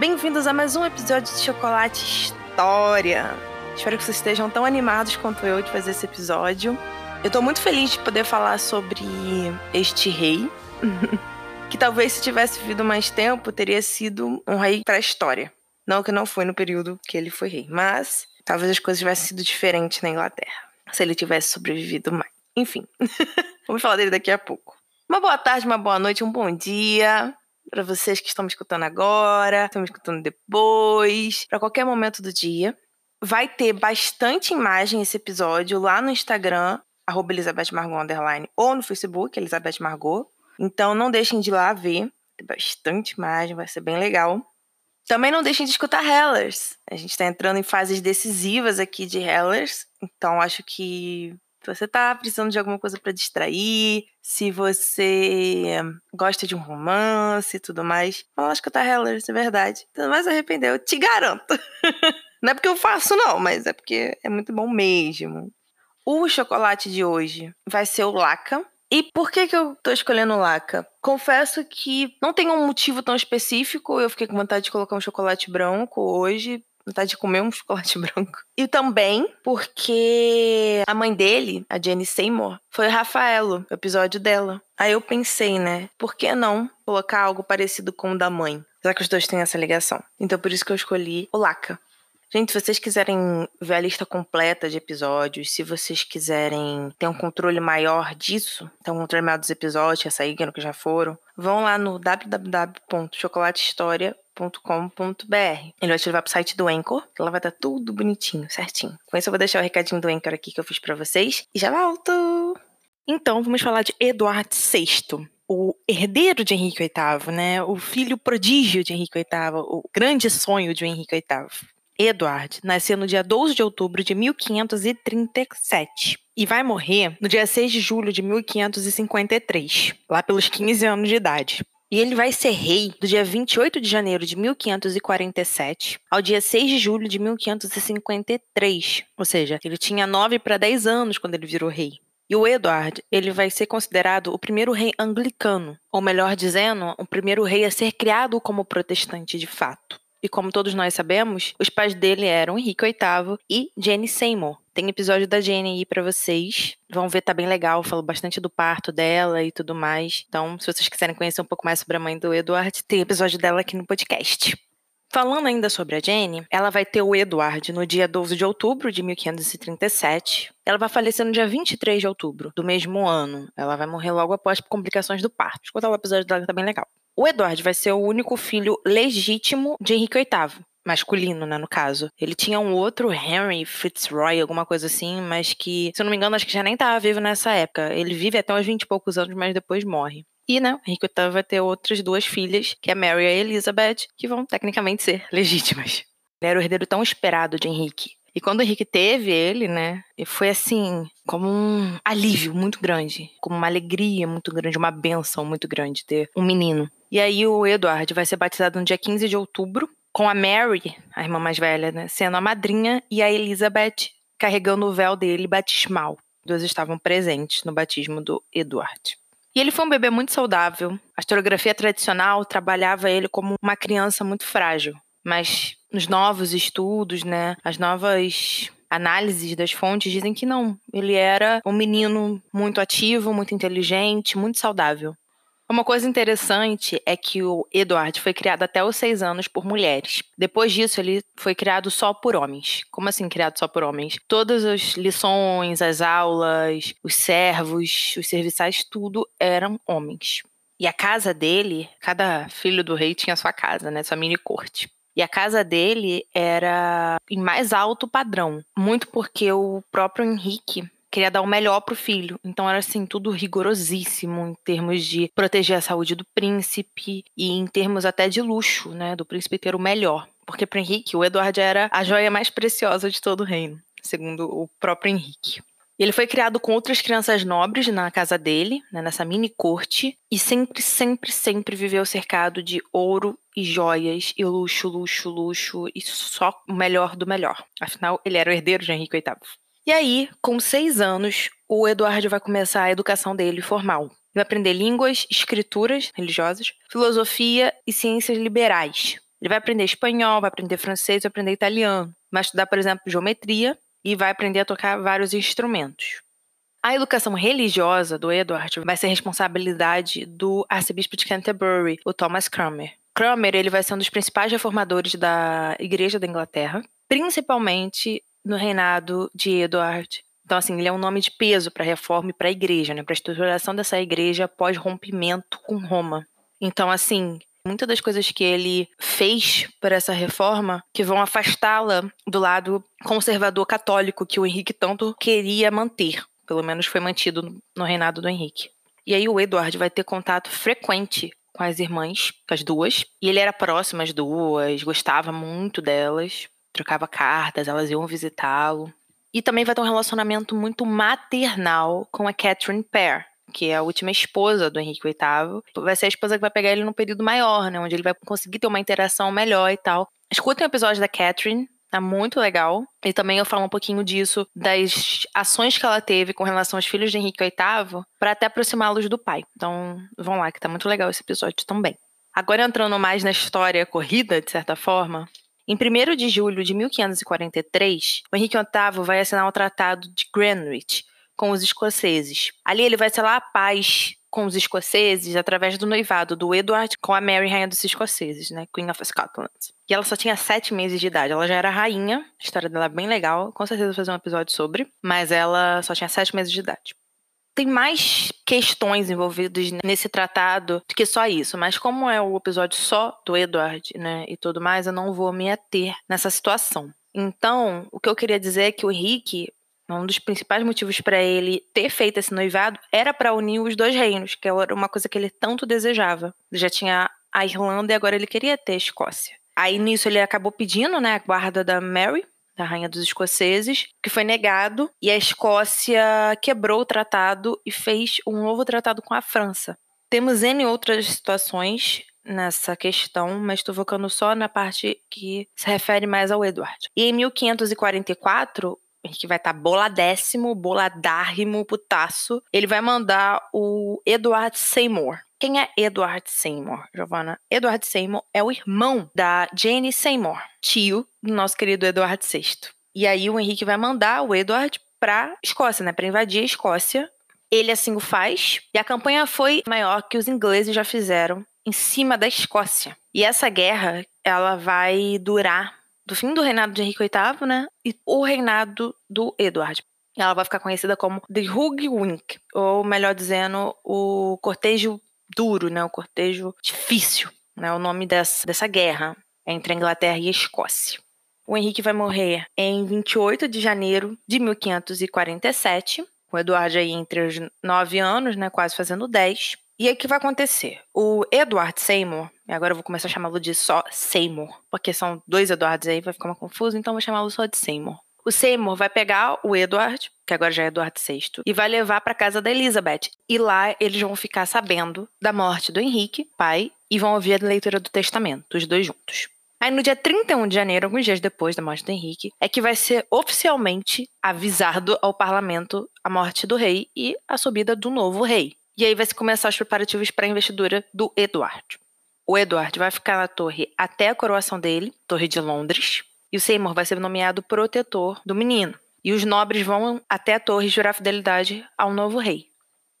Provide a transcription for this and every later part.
Bem-vindos a mais um episódio de Chocolate História. Espero que vocês estejam tão animados quanto eu de fazer esse episódio. Eu tô muito feliz de poder falar sobre este rei, que talvez se tivesse vivido mais tempo teria sido um rei para a história. Não que não foi no período que ele foi rei, mas talvez as coisas tivessem sido diferentes na Inglaterra, se ele tivesse sobrevivido mais. Enfim, vamos falar dele daqui a pouco. Uma boa tarde, uma boa noite, um bom dia para vocês que estão me escutando agora, estão me escutando depois, para qualquer momento do dia. Vai ter bastante imagem esse episódio lá no Instagram, arroba Elizabeth Margot Underline, ou no Facebook, Elizabeth Margot. Então não deixem de ir lá ver. Tem bastante imagem, vai ser bem legal. Também não deixem de escutar Hellers. A gente está entrando em fases decisivas aqui de Hellers. Então acho que se você tá precisando de alguma coisa para distrair, se você gosta de um romance e tudo mais, vamos lá escutar Hellers, é verdade. Tudo mais arrependeu, eu te garanto. não é porque eu faço, não, mas é porque é muito bom mesmo. O chocolate de hoje vai ser o Laca. E por que, que eu tô escolhendo o Laca? Confesso que não tem um motivo tão específico. Eu fiquei com vontade de colocar um chocolate branco hoje, vontade de comer um chocolate branco. E também porque a mãe dele, a Jenny Seymour, foi Rafaelo, o episódio dela. Aí eu pensei, né, por que não colocar algo parecido com o da mãe? Já que os dois têm essa ligação. Então por isso que eu escolhi o Laca. Gente, se vocês quiserem ver a lista completa de episódios, se vocês quiserem ter um controle maior disso, ter um controle maior dos episódios, já saíram, que já foram, vão lá no www.chocolatehistoria.com.br. Ele vai te levar pro site do Anchor, lá vai estar tudo bonitinho, certinho. Com isso eu vou deixar o recadinho do Anchor aqui que eu fiz para vocês e já volto! Então, vamos falar de Eduardo VI o herdeiro de Henrique VIII, né? O filho prodígio de Henrique VIII, o grande sonho de Henrique VIII. Edward nasceu no dia 12 de outubro de 1537 e vai morrer no dia 6 de julho de 1553, lá pelos 15 anos de idade. E ele vai ser rei do dia 28 de janeiro de 1547 ao dia 6 de julho de 1553. Ou seja, ele tinha 9 para 10 anos quando ele virou rei. E o Edward, ele vai ser considerado o primeiro rei anglicano, ou melhor dizendo, o primeiro rei a ser criado como protestante de fato. E como todos nós sabemos, os pais dele eram Henrique VIII e Jane Seymour. Tem episódio da Jane aí para vocês. Vão ver, tá bem legal. Falo bastante do parto dela e tudo mais. Então, se vocês quiserem conhecer um pouco mais sobre a mãe do Edward, tem episódio dela aqui no podcast. Falando ainda sobre a Jane, ela vai ter o Edward no dia 12 de outubro de 1537. Ela vai falecer no dia 23 de outubro do mesmo ano. Ela vai morrer logo após complicações do parto. Escuta o episódio dela que tá bem legal. O Edward vai ser o único filho legítimo de Henrique VIII masculino, né, no caso. Ele tinha um outro Henry Fitzroy, alguma coisa assim, mas que, se eu não me engano, acho que já nem estava vivo nessa época. Ele vive até uns 20 e poucos anos, mas depois morre. E, né, Henrique VIII vai ter outras duas filhas, que é Mary e Elizabeth, que vão tecnicamente ser legítimas. Ele era o herdeiro tão esperado de Henrique. E quando o Henrique teve ele, né, foi assim, como um alívio muito grande, como uma alegria muito grande, uma benção muito grande ter um menino. E aí o Edward vai ser batizado no dia 15 de outubro, com a Mary, a irmã mais velha, né, sendo a madrinha, e a Elizabeth carregando o véu dele batismal. Dois estavam presentes no batismo do Edward. E ele foi um bebê muito saudável. A historiografia tradicional trabalhava ele como uma criança muito frágil, mas nos novos estudos, né, as novas análises das fontes dizem que não. Ele era um menino muito ativo, muito inteligente, muito saudável. Uma coisa interessante é que o Edward foi criado até os seis anos por mulheres. Depois disso, ele foi criado só por homens. Como assim criado só por homens? Todas as lições, as aulas, os servos, os serviçais, tudo eram homens. E a casa dele, cada filho do rei tinha sua casa, né? Sua mini corte. E a casa dele era em mais alto padrão, muito porque o próprio Henrique queria dar o melhor pro filho. Então era assim, tudo rigorosíssimo em termos de proteger a saúde do príncipe e em termos até de luxo, né, do príncipe ter o melhor. Porque para Henrique, o Eduardo era a joia mais preciosa de todo o reino, segundo o próprio Henrique. Ele foi criado com outras crianças nobres na casa dele, né, nessa mini corte, e sempre, sempre, sempre viveu cercado de ouro e joias e luxo, luxo, luxo e só o melhor do melhor. Afinal, ele era o herdeiro de Henrique VIII. E aí, com seis anos, o Eduardo vai começar a educação dele formal. vai aprender línguas, escrituras religiosas, filosofia e ciências liberais. Ele vai aprender espanhol, vai aprender francês, vai aprender italiano. Vai estudar, por exemplo, geometria e vai aprender a tocar vários instrumentos. A educação religiosa do Edward vai ser responsabilidade do arcebispo de Canterbury, o Thomas Cranmer. Cranmer ele vai ser um dos principais reformadores da Igreja da Inglaterra, principalmente no reinado de Edward. Então, assim, ele é um nome de peso para a reforma e para a igreja, né? para a estruturação dessa igreja após rompimento com Roma. Então, assim, muitas das coisas que ele fez para essa reforma que vão afastá-la do lado conservador católico que o Henrique tanto queria manter. Pelo menos foi mantido no reinado do Henrique. E aí o Eduardo vai ter contato frequente com as irmãs, com as duas. E ele era próximo às duas, gostava muito delas, trocava cartas, elas iam visitá-lo. E também vai ter um relacionamento muito maternal com a Catherine Parr, que é a última esposa do Henrique VIII. Vai ser a esposa que vai pegar ele num período maior, né? Onde ele vai conseguir ter uma interação melhor e tal. Escutem o episódio da Catherine, tá muito legal. E também eu falo um pouquinho disso, das ações que ela teve com relação aos filhos de Henrique VIII, para até aproximá-los do pai. Então, vão lá, que tá muito legal esse episódio também. Agora entrando mais na história corrida, de certa forma, em 1 de julho de 1543, o Henrique VIII vai assinar o Tratado de Greenwich, com os escoceses. Ali ele vai selar a paz com os escoceses através do noivado do Edward com a Mary, rainha dos escoceses, né? Queen of Scotland. E ela só tinha sete meses de idade. Ela já era rainha, a história dela é bem legal, com certeza vou fazer um episódio sobre, mas ela só tinha sete meses de idade. Tem mais questões envolvidas nesse tratado do que só isso, mas como é o episódio só do Edward, né, e tudo mais, eu não vou me ater nessa situação. Então, o que eu queria dizer é que o Henrique um dos principais motivos para ele ter feito esse noivado era para unir os dois reinos, que era uma coisa que ele tanto desejava. Ele já tinha a Irlanda e agora ele queria ter a Escócia. Aí nisso ele acabou pedindo, né, a guarda da Mary, da rainha dos escoceses, que foi negado, e a Escócia quebrou o tratado e fez um novo tratado com a França. Temos N outras situações nessa questão, mas estou focando só na parte que se refere mais ao Edward. E em 1544, que vai estar tá boladéssimo, boladárrimo, putaço. Ele vai mandar o Edward Seymour. Quem é Edward Seymour, Giovanna? Edward Seymour é o irmão da Jane Seymour, tio do nosso querido Eduardo VI. E aí o Henrique vai mandar o Edward para Escócia, né, para invadir a Escócia. Ele assim o faz, e a campanha foi maior que os ingleses já fizeram em cima da Escócia. E essa guerra, ela vai durar do fim do reinado de Henrique VIII, né? E o reinado do Edward. Ela vai ficar conhecida como The Wink, ou melhor dizendo, o cortejo duro, né? O cortejo difícil, né? O nome dessa, dessa guerra entre a Inglaterra e a Escócia. O Henrique vai morrer em 28 de janeiro de 1547, o Eduardo aí entre os 9 anos, né, quase fazendo 10. E aí o que vai acontecer? O Edward Seymour, agora eu vou começar a chamá-lo de só Seymour, porque são dois Edwards aí, vai ficar uma confuso, então vou chamá-lo só de Seymour. O Seymour vai pegar o Edward, que agora já é Edward VI, e vai levar para casa da Elizabeth. E lá eles vão ficar sabendo da morte do Henrique, pai, e vão ouvir a leitura do testamento, os dois juntos. Aí no dia 31 de janeiro, alguns dias depois da morte do Henrique, é que vai ser oficialmente avisado ao parlamento a morte do rei e a subida do novo rei. E aí vai se começar os preparativos para a investidura do Eduardo. O Eduardo vai ficar na torre até a coroação dele, Torre de Londres, e o Seymour vai ser nomeado protetor do menino. E os nobres vão até a torre jurar fidelidade ao novo rei.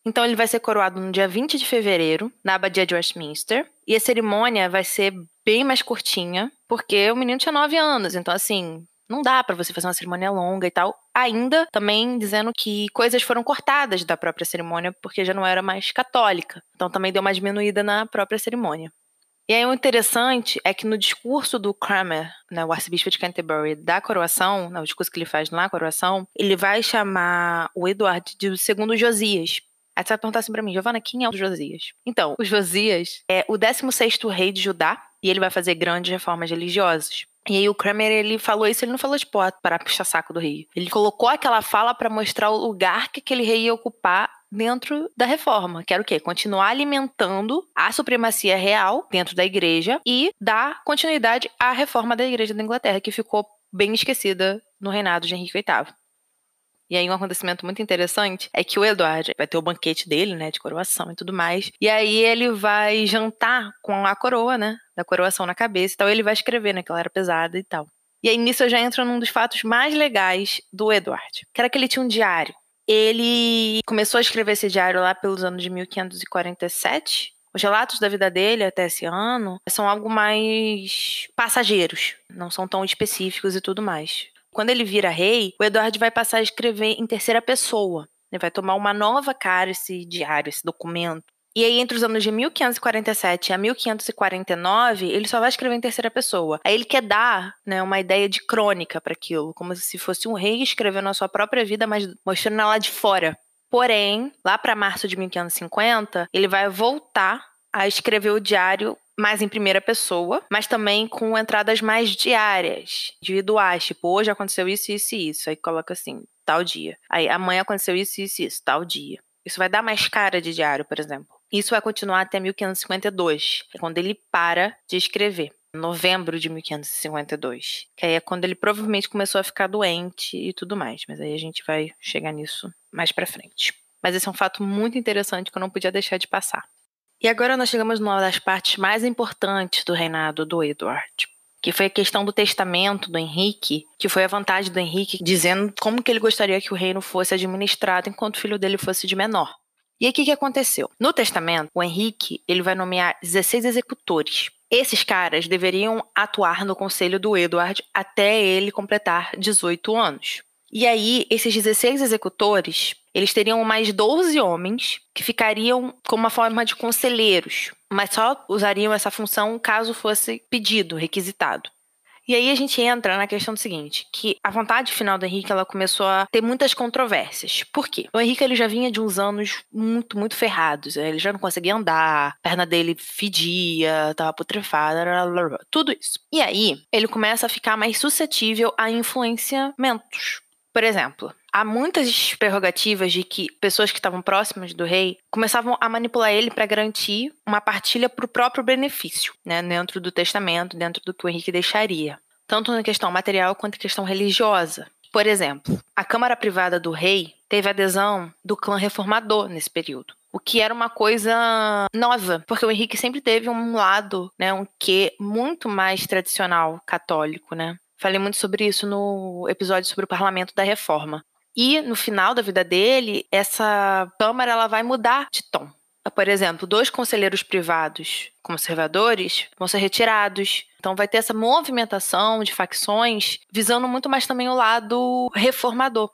Então ele vai ser coroado no dia 20 de fevereiro, na abadia de Westminster, e a cerimônia vai ser bem mais curtinha, porque o menino tinha 9 anos, então assim, não dá para você fazer uma cerimônia longa e tal. Ainda também dizendo que coisas foram cortadas da própria cerimônia porque já não era mais católica. Então também deu uma diminuída na própria cerimônia. E aí o interessante é que no discurso do Cranmer, né, o arcebispo de Canterbury, da coroação, né, o discurso que ele faz na coroação, ele vai chamar o Eduardo de segundo Josias. Aí você vai perguntar assim pra mim, Giovana, quem é o Josias? Então, o Josias é o 16º rei de Judá e ele vai fazer grandes reformas religiosas. E aí o Kramer, ele falou isso, ele não falou, tipo, para puxar saco do rei. Ele colocou aquela fala para mostrar o lugar que aquele rei ia ocupar dentro da reforma, que era o quê? Continuar alimentando a supremacia real dentro da igreja e dar continuidade à reforma da igreja da Inglaterra, que ficou bem esquecida no reinado de Henrique VIII. E aí um acontecimento muito interessante é que o Eduardo vai ter o banquete dele, né, de coroação e tudo mais. E aí ele vai jantar com a coroa, né, da coroação na cabeça e tal. Ele vai escrever, né, que ela era pesada e tal. E aí nisso eu já entro num dos fatos mais legais do Eduardo, que era que ele tinha um diário. Ele começou a escrever esse diário lá pelos anos de 1547. Os relatos da vida dele até esse ano são algo mais passageiros, não são tão específicos e tudo mais. Quando ele vira rei, o Eduardo vai passar a escrever em terceira pessoa. Ele vai tomar uma nova cara esse diário, esse documento. E aí, entre os anos de 1547 a 1549, ele só vai escrever em terceira pessoa. Aí ele quer dar né, uma ideia de crônica para aquilo, como se fosse um rei escrevendo a sua própria vida, mas mostrando ela de fora. Porém, lá para março de 1550, ele vai voltar a escrever o diário mais em primeira pessoa, mas também com entradas mais diárias, individuais, tipo, hoje aconteceu isso, isso e isso. Aí coloca assim, tal dia. Aí amanhã aconteceu isso, isso e isso, tal dia. Isso vai dar mais cara de diário, por exemplo. Isso vai continuar até 1552, que é quando ele para de escrever. Novembro de 1552. Que aí é quando ele provavelmente começou a ficar doente e tudo mais. Mas aí a gente vai chegar nisso mais pra frente. Mas esse é um fato muito interessante que eu não podia deixar de passar. E agora nós chegamos numa das partes mais importantes do reinado do Edward, que foi a questão do testamento do Henrique, que foi a vantagem do Henrique dizendo como que ele gostaria que o reino fosse administrado enquanto o filho dele fosse de menor. E aí o que, que aconteceu? No testamento, o Henrique ele vai nomear 16 executores. Esses caras deveriam atuar no conselho do Edward até ele completar 18 anos. E aí, esses 16 executores, eles teriam mais 12 homens que ficariam como uma forma de conselheiros, mas só usariam essa função caso fosse pedido, requisitado. E aí a gente entra na questão do seguinte, que a vontade final do Henrique ela começou a ter muitas controvérsias. Por quê? O Henrique ele já vinha de uns anos muito, muito ferrados. Ele já não conseguia andar, a perna dele fedia, tava putrefada, tudo isso. E aí ele começa a ficar mais suscetível a influenciamentos. Por exemplo, há muitas prerrogativas de que pessoas que estavam próximas do rei começavam a manipular ele para garantir uma partilha para o próprio benefício, né, dentro do testamento, dentro do que o Henrique deixaria, tanto na questão material quanto na questão religiosa. Por exemplo, a Câmara Privada do Rei teve adesão do clã reformador nesse período. O que era uma coisa nova, porque o Henrique sempre teve um lado, né, um quê muito mais tradicional católico, né? Falei muito sobre isso no episódio sobre o Parlamento da Reforma. E no final da vida dele, essa Câmara ela vai mudar de tom. Por exemplo, dois conselheiros privados conservadores vão ser retirados. Então vai ter essa movimentação de facções visando muito mais também o lado reformador.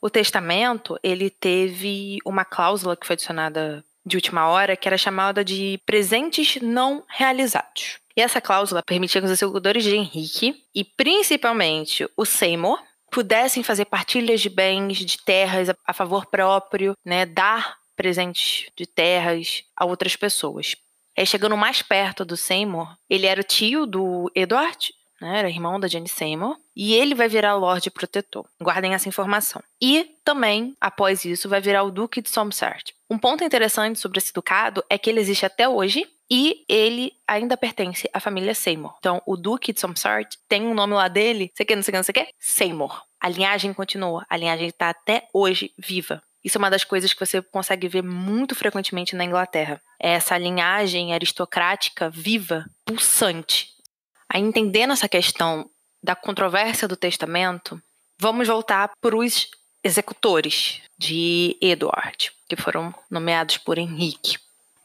O testamento, ele teve uma cláusula que foi adicionada de última hora, que era chamada de presentes não realizados. E essa cláusula permitia que os executores de Henrique, e principalmente o Seymour, pudessem fazer partilhas de bens, de terras a favor próprio, né, dar presentes de terras a outras pessoas. Aí, chegando mais perto do Seymour, ele era o tio do Edward, né, era irmão da Jane Seymour, e ele vai virar Lorde Protetor. Guardem essa informação. E também, após isso, vai virar o Duque de Somerset. Um ponto interessante sobre esse ducado é que ele existe até hoje e ele ainda pertence à família Seymour. Então, o Duque de Somerset tem um nome lá dele, você quer, não sei que, não sei que, Seymour. A linhagem continua, a linhagem está até hoje viva. Isso é uma das coisas que você consegue ver muito frequentemente na Inglaterra. É essa linhagem aristocrática viva, pulsante. Aí, entendendo essa questão da controvérsia do testamento, vamos voltar para os executores de Edward, que foram nomeados por Henrique.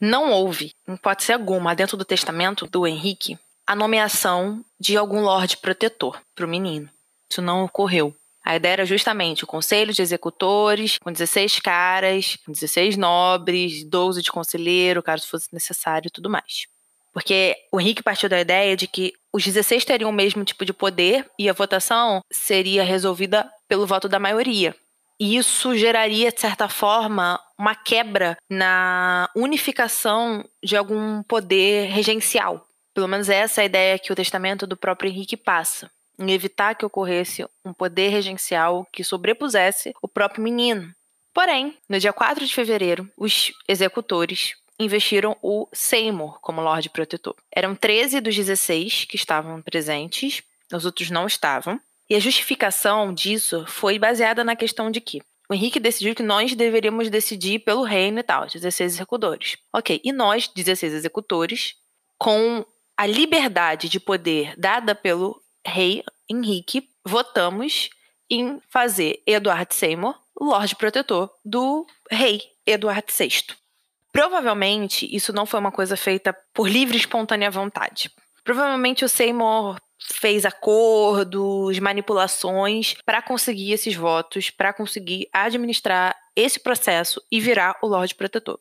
Não houve, em hipótese alguma, dentro do testamento do Henrique, a nomeação de algum lorde protetor para o menino. Isso não ocorreu. A ideia era justamente o conselho de executores, com 16 caras, 16 nobres, 12 de conselheiro, caso fosse necessário e tudo mais. Porque o Henrique partiu da ideia de que os 16 teriam o mesmo tipo de poder e a votação seria resolvida pelo voto da maioria. E isso geraria, de certa forma, uma quebra na unificação de algum poder regencial. Pelo menos essa é a ideia que o testamento do próprio Henrique passa, em evitar que ocorresse um poder regencial que sobrepusesse o próprio menino. Porém, no dia 4 de fevereiro, os executores investiram o Seymour como Lorde Protetor. Eram 13 dos 16 que estavam presentes, os outros não estavam. E a justificação disso foi baseada na questão de que O Henrique decidiu que nós deveríamos decidir pelo reino e tal, 16 executores. Ok, e nós, 16 executores, com a liberdade de poder dada pelo rei Henrique, votamos em fazer Eduardo Seymour Lorde Protetor do rei Eduardo VI. Provavelmente isso não foi uma coisa feita por livre e espontânea vontade. Provavelmente o Seymour fez acordos, manipulações para conseguir esses votos, para conseguir administrar esse processo e virar o Lorde Protetor.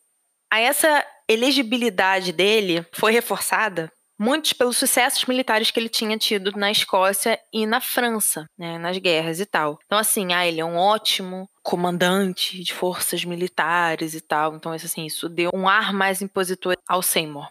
A essa elegibilidade dele foi reforçada muitos pelos sucessos militares que ele tinha tido na Escócia e na França, né, nas guerras e tal. Então, assim, ah, ele é um ótimo comandante de forças militares e tal. Então, assim, isso deu um ar mais impositor ao Seymour.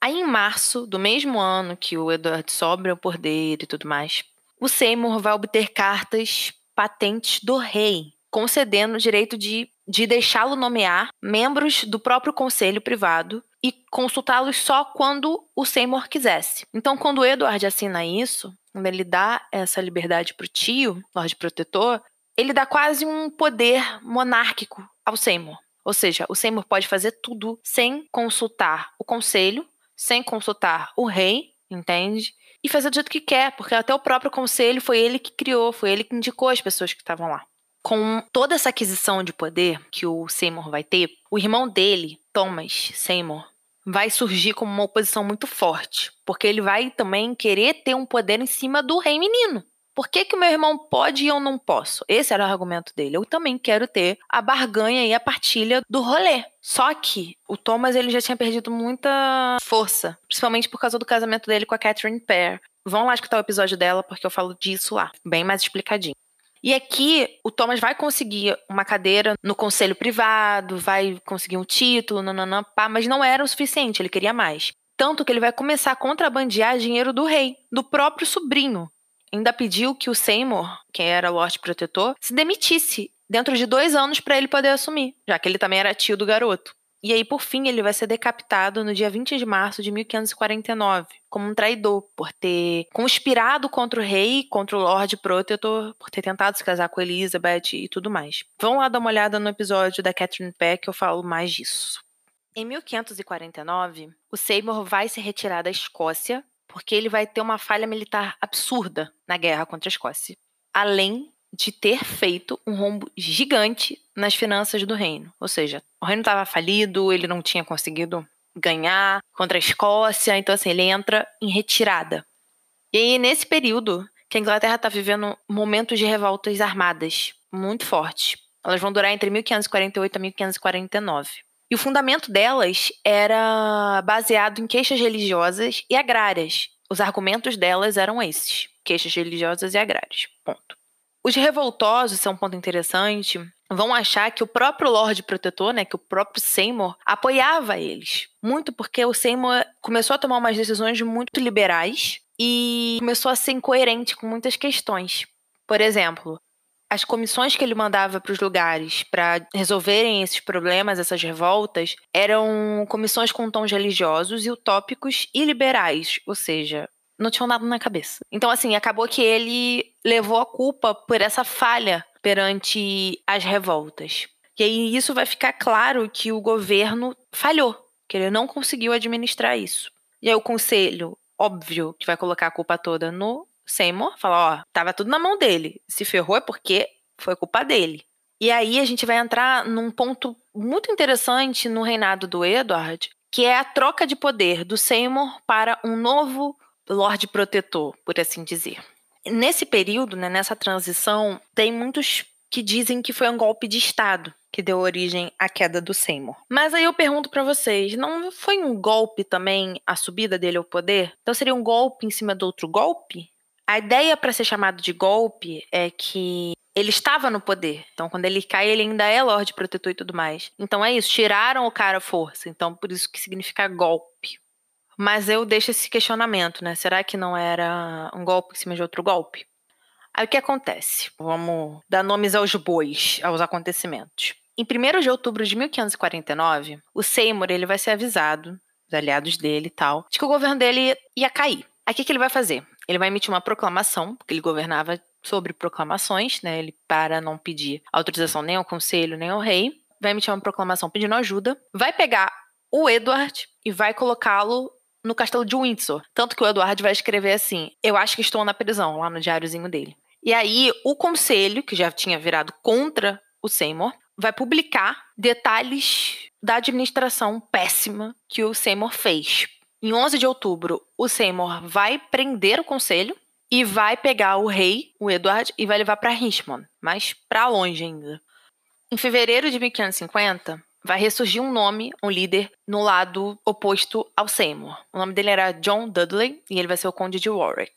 Aí, em março do mesmo ano que o Edward sobra o poder e tudo mais, o Seymour vai obter cartas patentes do rei, concedendo o direito de, de deixá-lo nomear membros do próprio conselho privado e consultá-los só quando o Seymour quisesse. Então, quando o Edward assina isso, quando ele dá essa liberdade para o tio, Lorde Protetor, ele dá quase um poder monárquico ao Seymour. Ou seja, o Seymour pode fazer tudo sem consultar o conselho sem consultar o rei, entende? E fazer do jeito que quer, porque até o próprio conselho foi ele que criou, foi ele que indicou as pessoas que estavam lá. Com toda essa aquisição de poder que o Seymour vai ter, o irmão dele, Thomas Seymour, vai surgir como uma oposição muito forte, porque ele vai também querer ter um poder em cima do rei menino. Por que, que o meu irmão pode e eu não posso? Esse era o argumento dele. Eu também quero ter a barganha e a partilha do rolê. Só que o Thomas ele já tinha perdido muita força, principalmente por causa do casamento dele com a Catherine Pear. Vão lá escutar o episódio dela, porque eu falo disso lá, bem mais explicadinho. E aqui o Thomas vai conseguir uma cadeira no conselho privado, vai conseguir um título, nananã, pá, mas não era o suficiente, ele queria mais. Tanto que ele vai começar a contrabandear dinheiro do rei, do próprio sobrinho, ainda pediu que o Seymour, que era Lorde Protetor, se demitisse dentro de dois anos para ele poder assumir, já que ele também era tio do garoto. E aí, por fim, ele vai ser decapitado no dia 20 de março de 1549, como um traidor, por ter conspirado contra o rei, contra o Lorde Protetor, por ter tentado se casar com Elizabeth e tudo mais. Vão lá dar uma olhada no episódio da Catherine Peck eu falo mais disso. Em 1549, o Seymour vai se retirar da Escócia porque ele vai ter uma falha militar absurda na guerra contra a Escócia, além de ter feito um rombo gigante nas finanças do reino. Ou seja, o reino estava falido, ele não tinha conseguido ganhar contra a Escócia, então assim, ele entra em retirada. E aí, nesse período, que a Inglaterra está vivendo momentos de revoltas armadas muito fortes. Elas vão durar entre 1548 a 1549. E o fundamento delas era baseado em queixas religiosas e agrárias. Os argumentos delas eram esses: queixas religiosas e agrárias. Ponto. Os revoltosos, isso é um ponto interessante, vão achar que o próprio Lorde Protetor, né, que o próprio Seymour, apoiava eles. Muito porque o Seymour começou a tomar umas decisões muito liberais e começou a ser incoerente com muitas questões. Por exemplo, as comissões que ele mandava para os lugares para resolverem esses problemas, essas revoltas, eram comissões com tons religiosos e utópicos e liberais, ou seja, não tinham nada na cabeça. Então, assim, acabou que ele levou a culpa por essa falha perante as revoltas. E aí isso vai ficar claro que o governo falhou, que ele não conseguiu administrar isso. E aí o conselho, óbvio, que vai colocar a culpa toda no Seymour, fala, ó, tava tudo na mão dele. Se ferrou é porque foi culpa dele. E aí a gente vai entrar num ponto muito interessante no reinado do Edward, que é a troca de poder do Seymour para um novo Lorde Protetor, por assim dizer. Nesse período, né, nessa transição, tem muitos que dizem que foi um golpe de Estado que deu origem à queda do Seymour. Mas aí eu pergunto para vocês, não foi um golpe também a subida dele ao poder? Então seria um golpe em cima do outro golpe? A ideia para ser chamado de golpe é que ele estava no poder. Então, quando ele cai, ele ainda é Lorde Protetor e tudo mais. Então é isso, tiraram o cara à força. Então, por isso que significa golpe. Mas eu deixo esse questionamento, né? Será que não era um golpe em cima de outro golpe? Aí o que acontece? Vamos dar nomes aos bois, aos acontecimentos. Em 1 de outubro de 1549, o Seymour ele vai ser avisado, os aliados dele e tal, de que o governo dele ia cair. Aí o que, que ele vai fazer? Ele vai emitir uma proclamação, porque ele governava sobre proclamações, né? Ele para não pedir autorização nem ao conselho nem ao rei, vai emitir uma proclamação pedindo ajuda, vai pegar o Edward e vai colocá-lo no castelo de Windsor. Tanto que o Edward vai escrever assim: Eu acho que estou na prisão, lá no diáriozinho dele. E aí, o conselho, que já tinha virado contra o Seymour, vai publicar detalhes da administração péssima que o Seymour fez. Em 11 de outubro, o Seymour vai prender o conselho e vai pegar o rei, o Edward, e vai levar para Richmond, mas para longe ainda. Em fevereiro de 1550, vai ressurgir um nome, um líder, no lado oposto ao Seymour. O nome dele era John Dudley e ele vai ser o Conde de Warwick.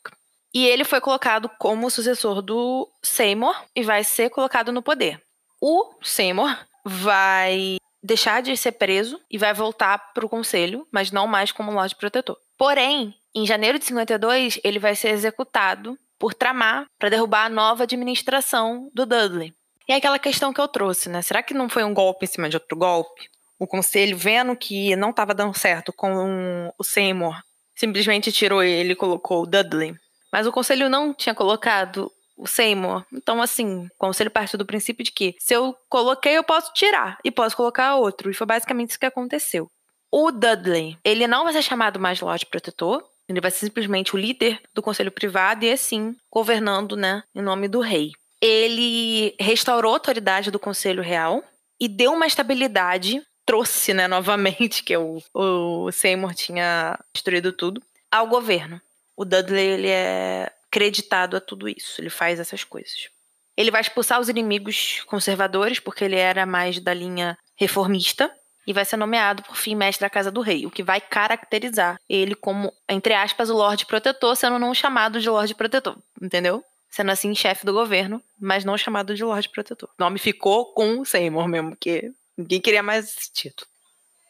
E ele foi colocado como sucessor do Seymour e vai ser colocado no poder. O Seymour vai deixar de ser preso e vai voltar para o conselho, mas não mais como Lorde Protetor. Porém, em janeiro de 52, ele vai ser executado por tramar para derrubar a nova administração do Dudley. E é aquela questão que eu trouxe, né? Será que não foi um golpe em cima de outro golpe? O conselho, vendo que não estava dando certo com o Seymour, simplesmente tirou ele e colocou o Dudley. Mas o conselho não tinha colocado o Seymour. Então, assim, o conselho partiu do princípio de que se eu coloquei, eu posso tirar e posso colocar outro. E foi basicamente isso que aconteceu. O Dudley, ele não vai ser chamado mais Lorde Protetor, ele vai ser simplesmente o líder do conselho privado e assim governando, né, em nome do rei. Ele restaurou a autoridade do conselho real e deu uma estabilidade, trouxe, né, novamente que o, o Seymour tinha destruído tudo, ao governo. O Dudley ele é creditado a tudo isso. Ele faz essas coisas. Ele vai expulsar os inimigos conservadores, porque ele era mais da linha reformista, e vai ser nomeado, por fim, mestre da Casa do Rei, o que vai caracterizar ele como, entre aspas, o Lorde Protetor, sendo não chamado de Lorde Protetor, entendeu? Sendo assim chefe do governo, mas não chamado de Lorde Protetor. O nome ficou com o Seymour mesmo, porque ninguém queria mais esse título.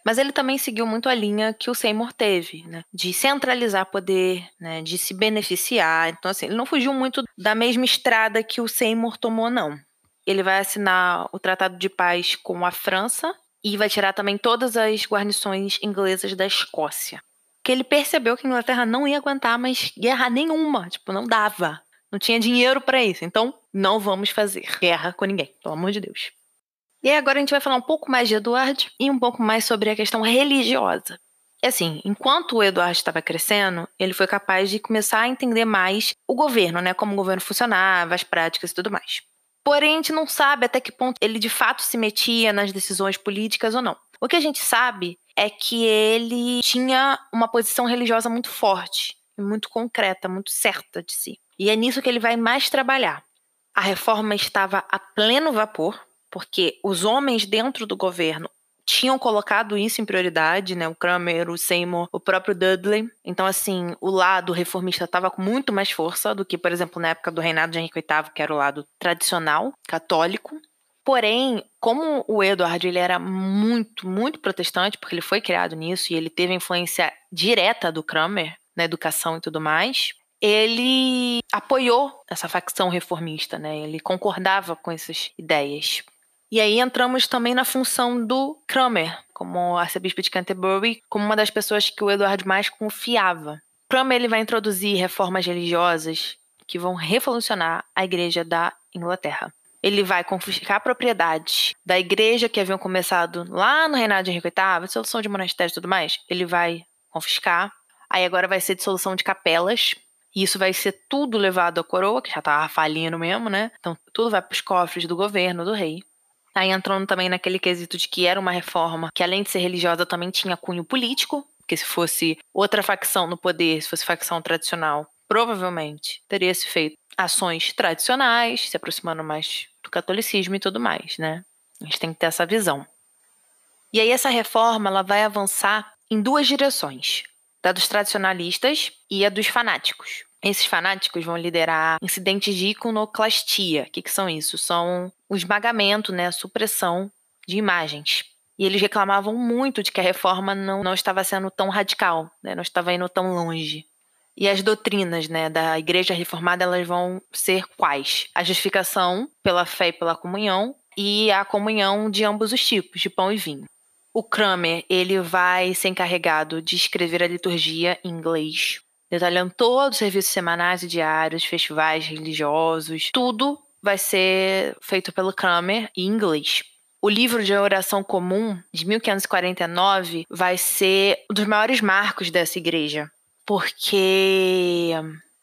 Mas ele também seguiu muito a linha que o Seymour teve, né? De centralizar poder, né? De se beneficiar. Então, assim, ele não fugiu muito da mesma estrada que o Seymour tomou, não. Ele vai assinar o Tratado de Paz com a França e vai tirar também todas as guarnições inglesas da Escócia. Que ele percebeu que a Inglaterra não ia aguentar mais guerra nenhuma, tipo, não dava. Não tinha dinheiro para isso. Então, não vamos fazer guerra com ninguém, pelo amor de Deus. E agora a gente vai falar um pouco mais de Eduardo e um pouco mais sobre a questão religiosa. E assim, enquanto o Eduardo estava crescendo, ele foi capaz de começar a entender mais o governo, né? Como o governo funcionava, as práticas e tudo mais. Porém, a gente não sabe até que ponto ele de fato se metia nas decisões políticas ou não. O que a gente sabe é que ele tinha uma posição religiosa muito forte, muito concreta, muito certa de si. E é nisso que ele vai mais trabalhar. A reforma estava a pleno vapor, porque os homens dentro do governo tinham colocado isso em prioridade, né? O Kramer, o Seymour, o próprio Dudley. Então, assim, o lado reformista estava com muito mais força do que, por exemplo, na época do reinado de Henrique VIII, que era o lado tradicional, católico. Porém, como o Edward ele era muito, muito protestante, porque ele foi criado nisso e ele teve influência direta do Kramer na educação e tudo mais, ele apoiou essa facção reformista, né? Ele concordava com essas ideias. E aí entramos também na função do Cranmer, como arcebispo de Canterbury, como uma das pessoas que o Eduardo mais confiava. Cranmer ele vai introduzir reformas religiosas que vão revolucionar a igreja da Inglaterra. Ele vai confiscar propriedades da igreja que haviam começado lá no reinado de Henrique VIII, dissolução de monastérios e tudo mais. Ele vai confiscar. Aí agora vai ser dissolução de capelas. E isso vai ser tudo levado à coroa, que já estava falindo mesmo, né? Então tudo vai para os cofres do governo, do rei. Aí entrando também naquele quesito de que era uma reforma que, além de ser religiosa, também tinha cunho político, porque se fosse outra facção no poder, se fosse facção tradicional, provavelmente teria se feito ações tradicionais, se aproximando mais do catolicismo e tudo mais, né? A gente tem que ter essa visão. E aí essa reforma ela vai avançar em duas direções, da dos tradicionalistas e a dos fanáticos. Esses fanáticos vão liderar incidentes de iconoclastia. O que, que são isso? São o esmagamento, né, a supressão de imagens. E eles reclamavam muito de que a reforma não, não estava sendo tão radical, né, não estava indo tão longe. E as doutrinas né, da Igreja Reformada elas vão ser quais? A justificação pela fé e pela comunhão e a comunhão de ambos os tipos, de pão e vinho. O Kramer ele vai ser encarregado de escrever a liturgia em inglês detalhando todos os serviços semanais e diários, festivais religiosos, tudo vai ser feito pelo Kramer em inglês. O livro de oração comum de 1549 vai ser um dos maiores marcos dessa igreja, porque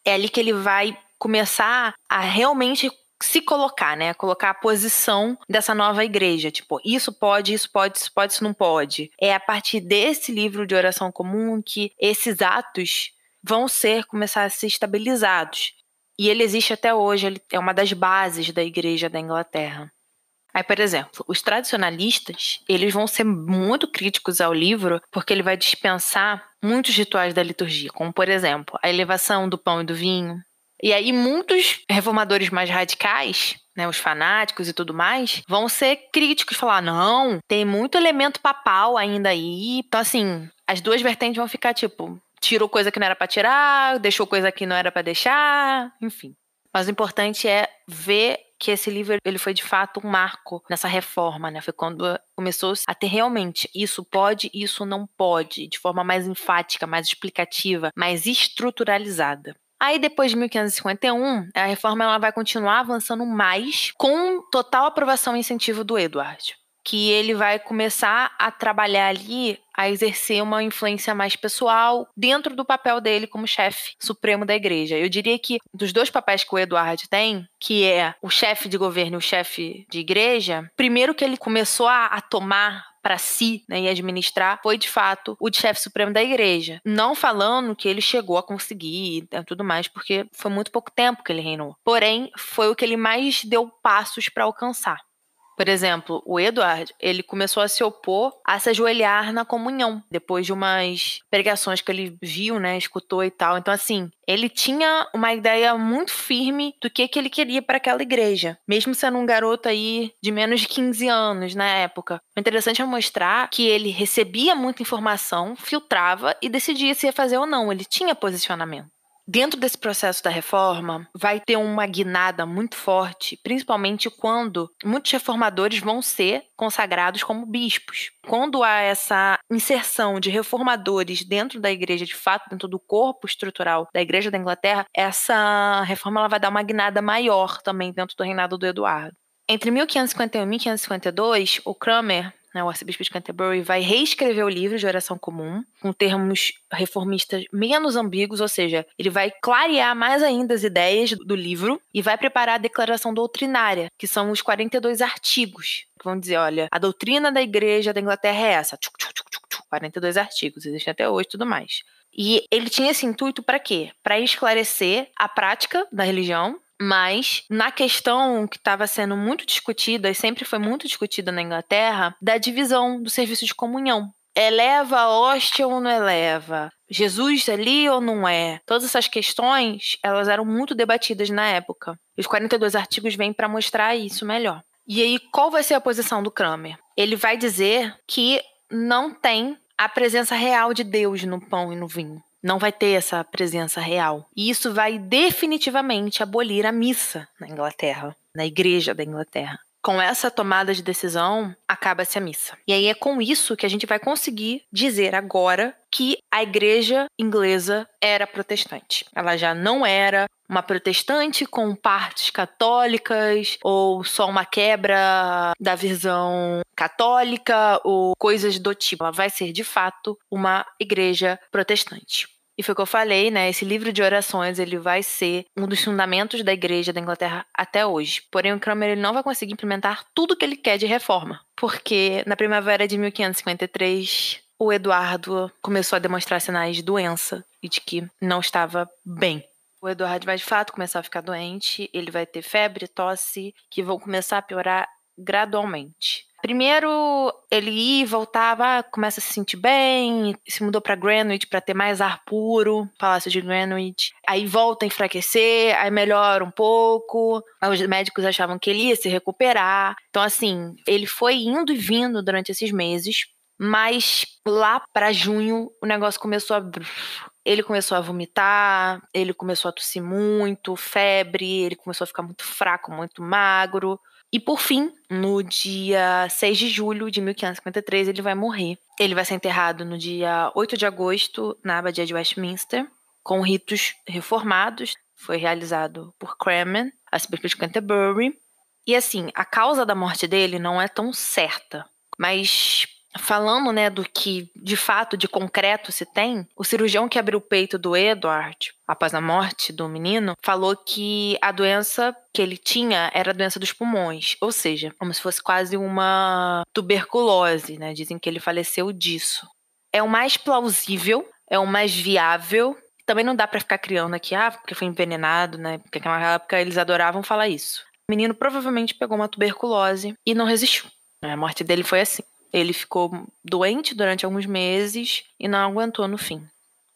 é ali que ele vai começar a realmente se colocar, né? Colocar a posição dessa nova igreja. Tipo, isso pode, isso pode, isso pode, isso não pode. É a partir desse livro de oração comum que esses atos vão ser, começar a ser estabilizados. E ele existe até hoje, ele é uma das bases da igreja da Inglaterra. Aí, por exemplo, os tradicionalistas, eles vão ser muito críticos ao livro porque ele vai dispensar muitos rituais da liturgia, como, por exemplo, a elevação do pão e do vinho. E aí, muitos reformadores mais radicais, né, os fanáticos e tudo mais, vão ser críticos, falar: não, tem muito elemento papal ainda aí. Então, assim, as duas vertentes vão ficar tipo: tirou coisa que não era para tirar, deixou coisa que não era para deixar, enfim. Mas o importante é ver que esse livro ele foi de fato um marco nessa reforma, né? Foi quando começou a ter realmente isso pode, isso não pode, de forma mais enfática, mais explicativa, mais estruturalizada. Aí depois de 1551, a reforma ela vai continuar avançando mais com total aprovação e incentivo do Edward que ele vai começar a trabalhar ali, a exercer uma influência mais pessoal dentro do papel dele como chefe supremo da igreja. Eu diria que dos dois papéis que o Eduardo tem, que é o chefe de governo e o chefe de igreja, primeiro que ele começou a, a tomar para si né, e administrar foi de fato o de chefe supremo da igreja. Não falando que ele chegou a conseguir e tudo mais, porque foi muito pouco tempo que ele reinou. Porém, foi o que ele mais deu passos para alcançar. Por exemplo, o Edward, ele começou a se opor a se ajoelhar na comunhão, depois de umas pregações que ele viu, né, escutou e tal. Então, assim, ele tinha uma ideia muito firme do que, que ele queria para aquela igreja, mesmo sendo um garoto aí de menos de 15 anos na época. O interessante é mostrar que ele recebia muita informação, filtrava e decidia se ia fazer ou não. Ele tinha posicionamento. Dentro desse processo da reforma, vai ter uma guinada muito forte, principalmente quando muitos reformadores vão ser consagrados como bispos. Quando há essa inserção de reformadores dentro da igreja, de fato, dentro do corpo estrutural da igreja da Inglaterra, essa reforma ela vai dar uma guinada maior também dentro do reinado do Eduardo. Entre 1551 e 1552, o Cranmer né, o arcebispo de Canterbury, vai reescrever o livro de oração comum, com termos reformistas menos ambíguos, ou seja, ele vai clarear mais ainda as ideias do livro e vai preparar a declaração doutrinária, que são os 42 artigos, que vão dizer, olha, a doutrina da igreja da Inglaterra é essa, 42 artigos, existem até hoje tudo mais. E ele tinha esse intuito para quê? Para esclarecer a prática da religião mas na questão que estava sendo muito discutida e sempre foi muito discutida na Inglaterra, da divisão do serviço de comunhão. Eleva a hóstia ou não eleva? Jesus ali ou não é? Todas essas questões, elas eram muito debatidas na época. Os 42 artigos vêm para mostrar isso melhor. E aí, qual vai ser a posição do Kramer? Ele vai dizer que não tem a presença real de Deus no pão e no vinho não vai ter essa presença real. E isso vai definitivamente abolir a missa na Inglaterra, na igreja da Inglaterra. Com essa tomada de decisão, acaba-se a missa. E aí é com isso que a gente vai conseguir dizer agora que a igreja inglesa era protestante. Ela já não era uma protestante com partes católicas ou só uma quebra da visão católica ou coisas do tipo. Ela vai ser de fato uma igreja protestante. E foi o que eu falei, né? Esse livro de orações, ele vai ser um dos fundamentos da igreja da Inglaterra até hoje. Porém, o Cranmer ele não vai conseguir implementar tudo que ele quer de reforma. Porque na primavera de 1553, o Eduardo começou a demonstrar sinais de doença e de que não estava bem. O Eduardo vai de fato começar a ficar doente, ele vai ter febre, tosse, que vão começar a piorar gradualmente. Primeiro, ele ia e voltava, começa a se sentir bem, se mudou para Greenwich para ter mais ar puro, Palácio de Greenwich. Aí volta a enfraquecer, aí melhora um pouco. Os médicos achavam que ele ia se recuperar. Então, assim, ele foi indo e vindo durante esses meses, mas lá para junho o negócio começou a ele começou a vomitar, ele começou a tossir muito, febre, ele começou a ficar muito fraco, muito magro. E por fim, no dia 6 de julho de 1553, ele vai morrer. Ele vai ser enterrado no dia 8 de agosto, na abadia de Westminster. com ritos reformados. Foi realizado por Cramen, arcebispo de Canterbury. E assim, a causa da morte dele não é tão certa, mas falando, né, do que de fato, de concreto se tem, o cirurgião que abriu o peito do Edward após a morte do menino falou que a doença que ele tinha era a doença dos pulmões, ou seja, como se fosse quase uma tuberculose, né? Dizem que ele faleceu disso. É o mais plausível, é o mais viável. Também não dá para ficar criando aqui, ah, porque foi envenenado, né? Porque naquela época eles adoravam falar isso. O menino provavelmente pegou uma tuberculose e não resistiu. A morte dele foi assim. Ele ficou doente durante alguns meses e não aguentou no fim.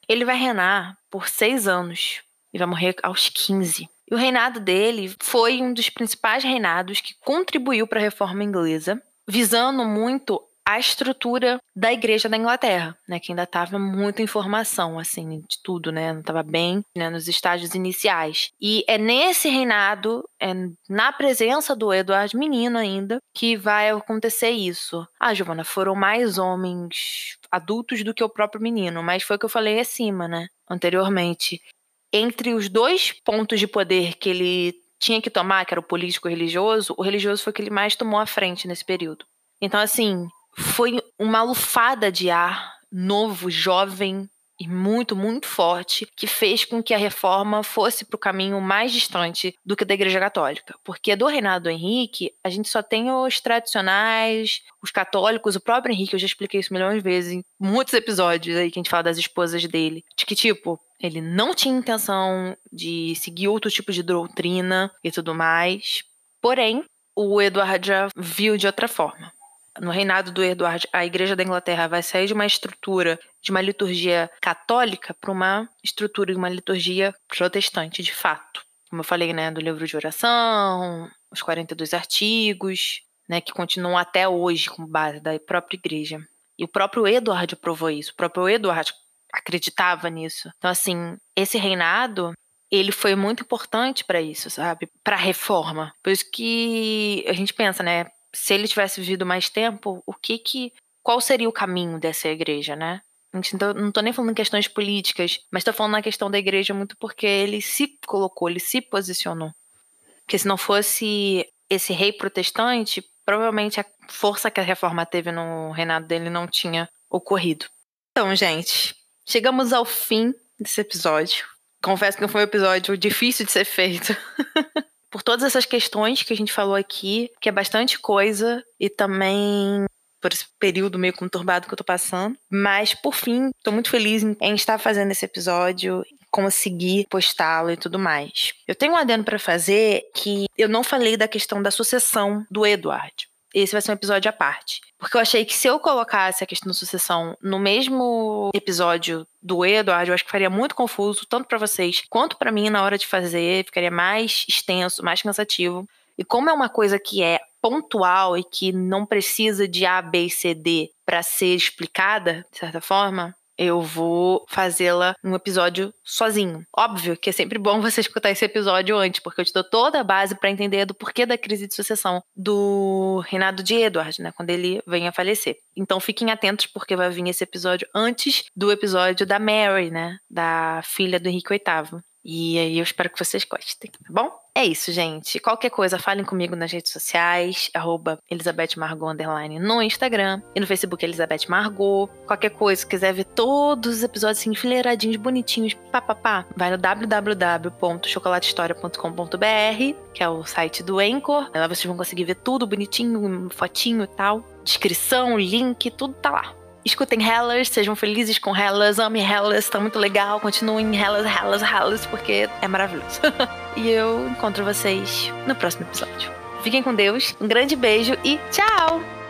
Ele vai reinar por seis anos e vai morrer aos 15. E o reinado dele foi um dos principais reinados que contribuiu para a reforma inglesa, visando muito a estrutura da igreja da Inglaterra, né, que ainda estava muita informação, assim, de tudo, né, não estava bem né, nos estágios iniciais. E é nesse reinado, é na presença do Eduardo menino ainda, que vai acontecer isso. Ah, Giovana, foram mais homens adultos do que o próprio menino, mas foi o que eu falei acima, né, anteriormente. Entre os dois pontos de poder que ele tinha que tomar, que era o político e o religioso, o religioso foi o que ele mais tomou à frente nesse período. Então, assim, foi uma lufada de ar novo, jovem e muito, muito forte, que fez com que a reforma fosse para o caminho mais distante do que da Igreja Católica. Porque do reinado do Henrique, a gente só tem os tradicionais, os católicos, o próprio Henrique, eu já expliquei isso milhões de vezes em muitos episódios aí que a gente fala das esposas dele, de que, tipo, ele não tinha intenção de seguir outro tipo de doutrina e tudo mais. Porém, o Eduardo já viu de outra forma no reinado do Eduardo, a Igreja da Inglaterra vai sair de uma estrutura de uma liturgia católica para uma estrutura de uma liturgia protestante, de fato. Como eu falei, né, do livro de oração, os 42 artigos, né, que continuam até hoje com base da própria igreja. E o próprio Eduardo provou isso, o próprio Eduardo acreditava nisso. Então, assim, esse reinado ele foi muito importante para isso, sabe? Para a reforma. Por isso que a gente pensa, né? Se ele tivesse vivido mais tempo, o que que qual seria o caminho dessa igreja, né? Então, não estou nem falando em questões políticas, mas estou falando na questão da igreja muito porque ele se colocou, ele se posicionou. Porque se não fosse esse rei protestante, provavelmente a força que a reforma teve no reinado dele não tinha ocorrido. Então, gente, chegamos ao fim desse episódio. Confesso que foi um episódio difícil de ser feito. por todas essas questões que a gente falou aqui, que é bastante coisa, e também por esse período meio conturbado que eu tô passando. Mas, por fim, tô muito feliz em estar fazendo esse episódio, conseguir postá-lo e tudo mais. Eu tenho um adendo para fazer que eu não falei da questão da sucessão do Edward esse vai ser um episódio à parte. Porque eu achei que se eu colocasse a questão da sucessão no mesmo episódio do Edward, eu acho que faria muito confuso, tanto para vocês quanto para mim na hora de fazer, ficaria mais extenso, mais cansativo. E como é uma coisa que é pontual e que não precisa de A, B e C, D para ser explicada, de certa forma, eu vou fazê-la um episódio sozinho. Óbvio que é sempre bom você escutar esse episódio antes, porque eu te dou toda a base para entender do porquê da crise de sucessão do reinado de Edward, né, quando ele vem a falecer. Então fiquem atentos porque vai vir esse episódio antes do episódio da Mary, né, da filha do Henrique VIII. E aí eu espero que vocês gostem, tá bom? É isso, gente. Qualquer coisa, falem comigo nas redes sociais, arroba Elizabeth Margot underline no Instagram e no Facebook Elizabeth Margot. Qualquer coisa, se quiser ver todos os episódios assim, enfileiradinhos, bonitinhos, papapá, vai no www.chocolatehistoria.com.br, que é o site do Anchor. Lá vocês vão conseguir ver tudo bonitinho, fotinho e tal. Descrição, link, tudo tá lá. Escutem Hellas, sejam felizes com Hellas, ame Hellas, tá muito legal. Continuem Hellas, Hellas, Hellas, porque é maravilhoso. e eu encontro vocês no próximo episódio. Fiquem com Deus, um grande beijo e tchau!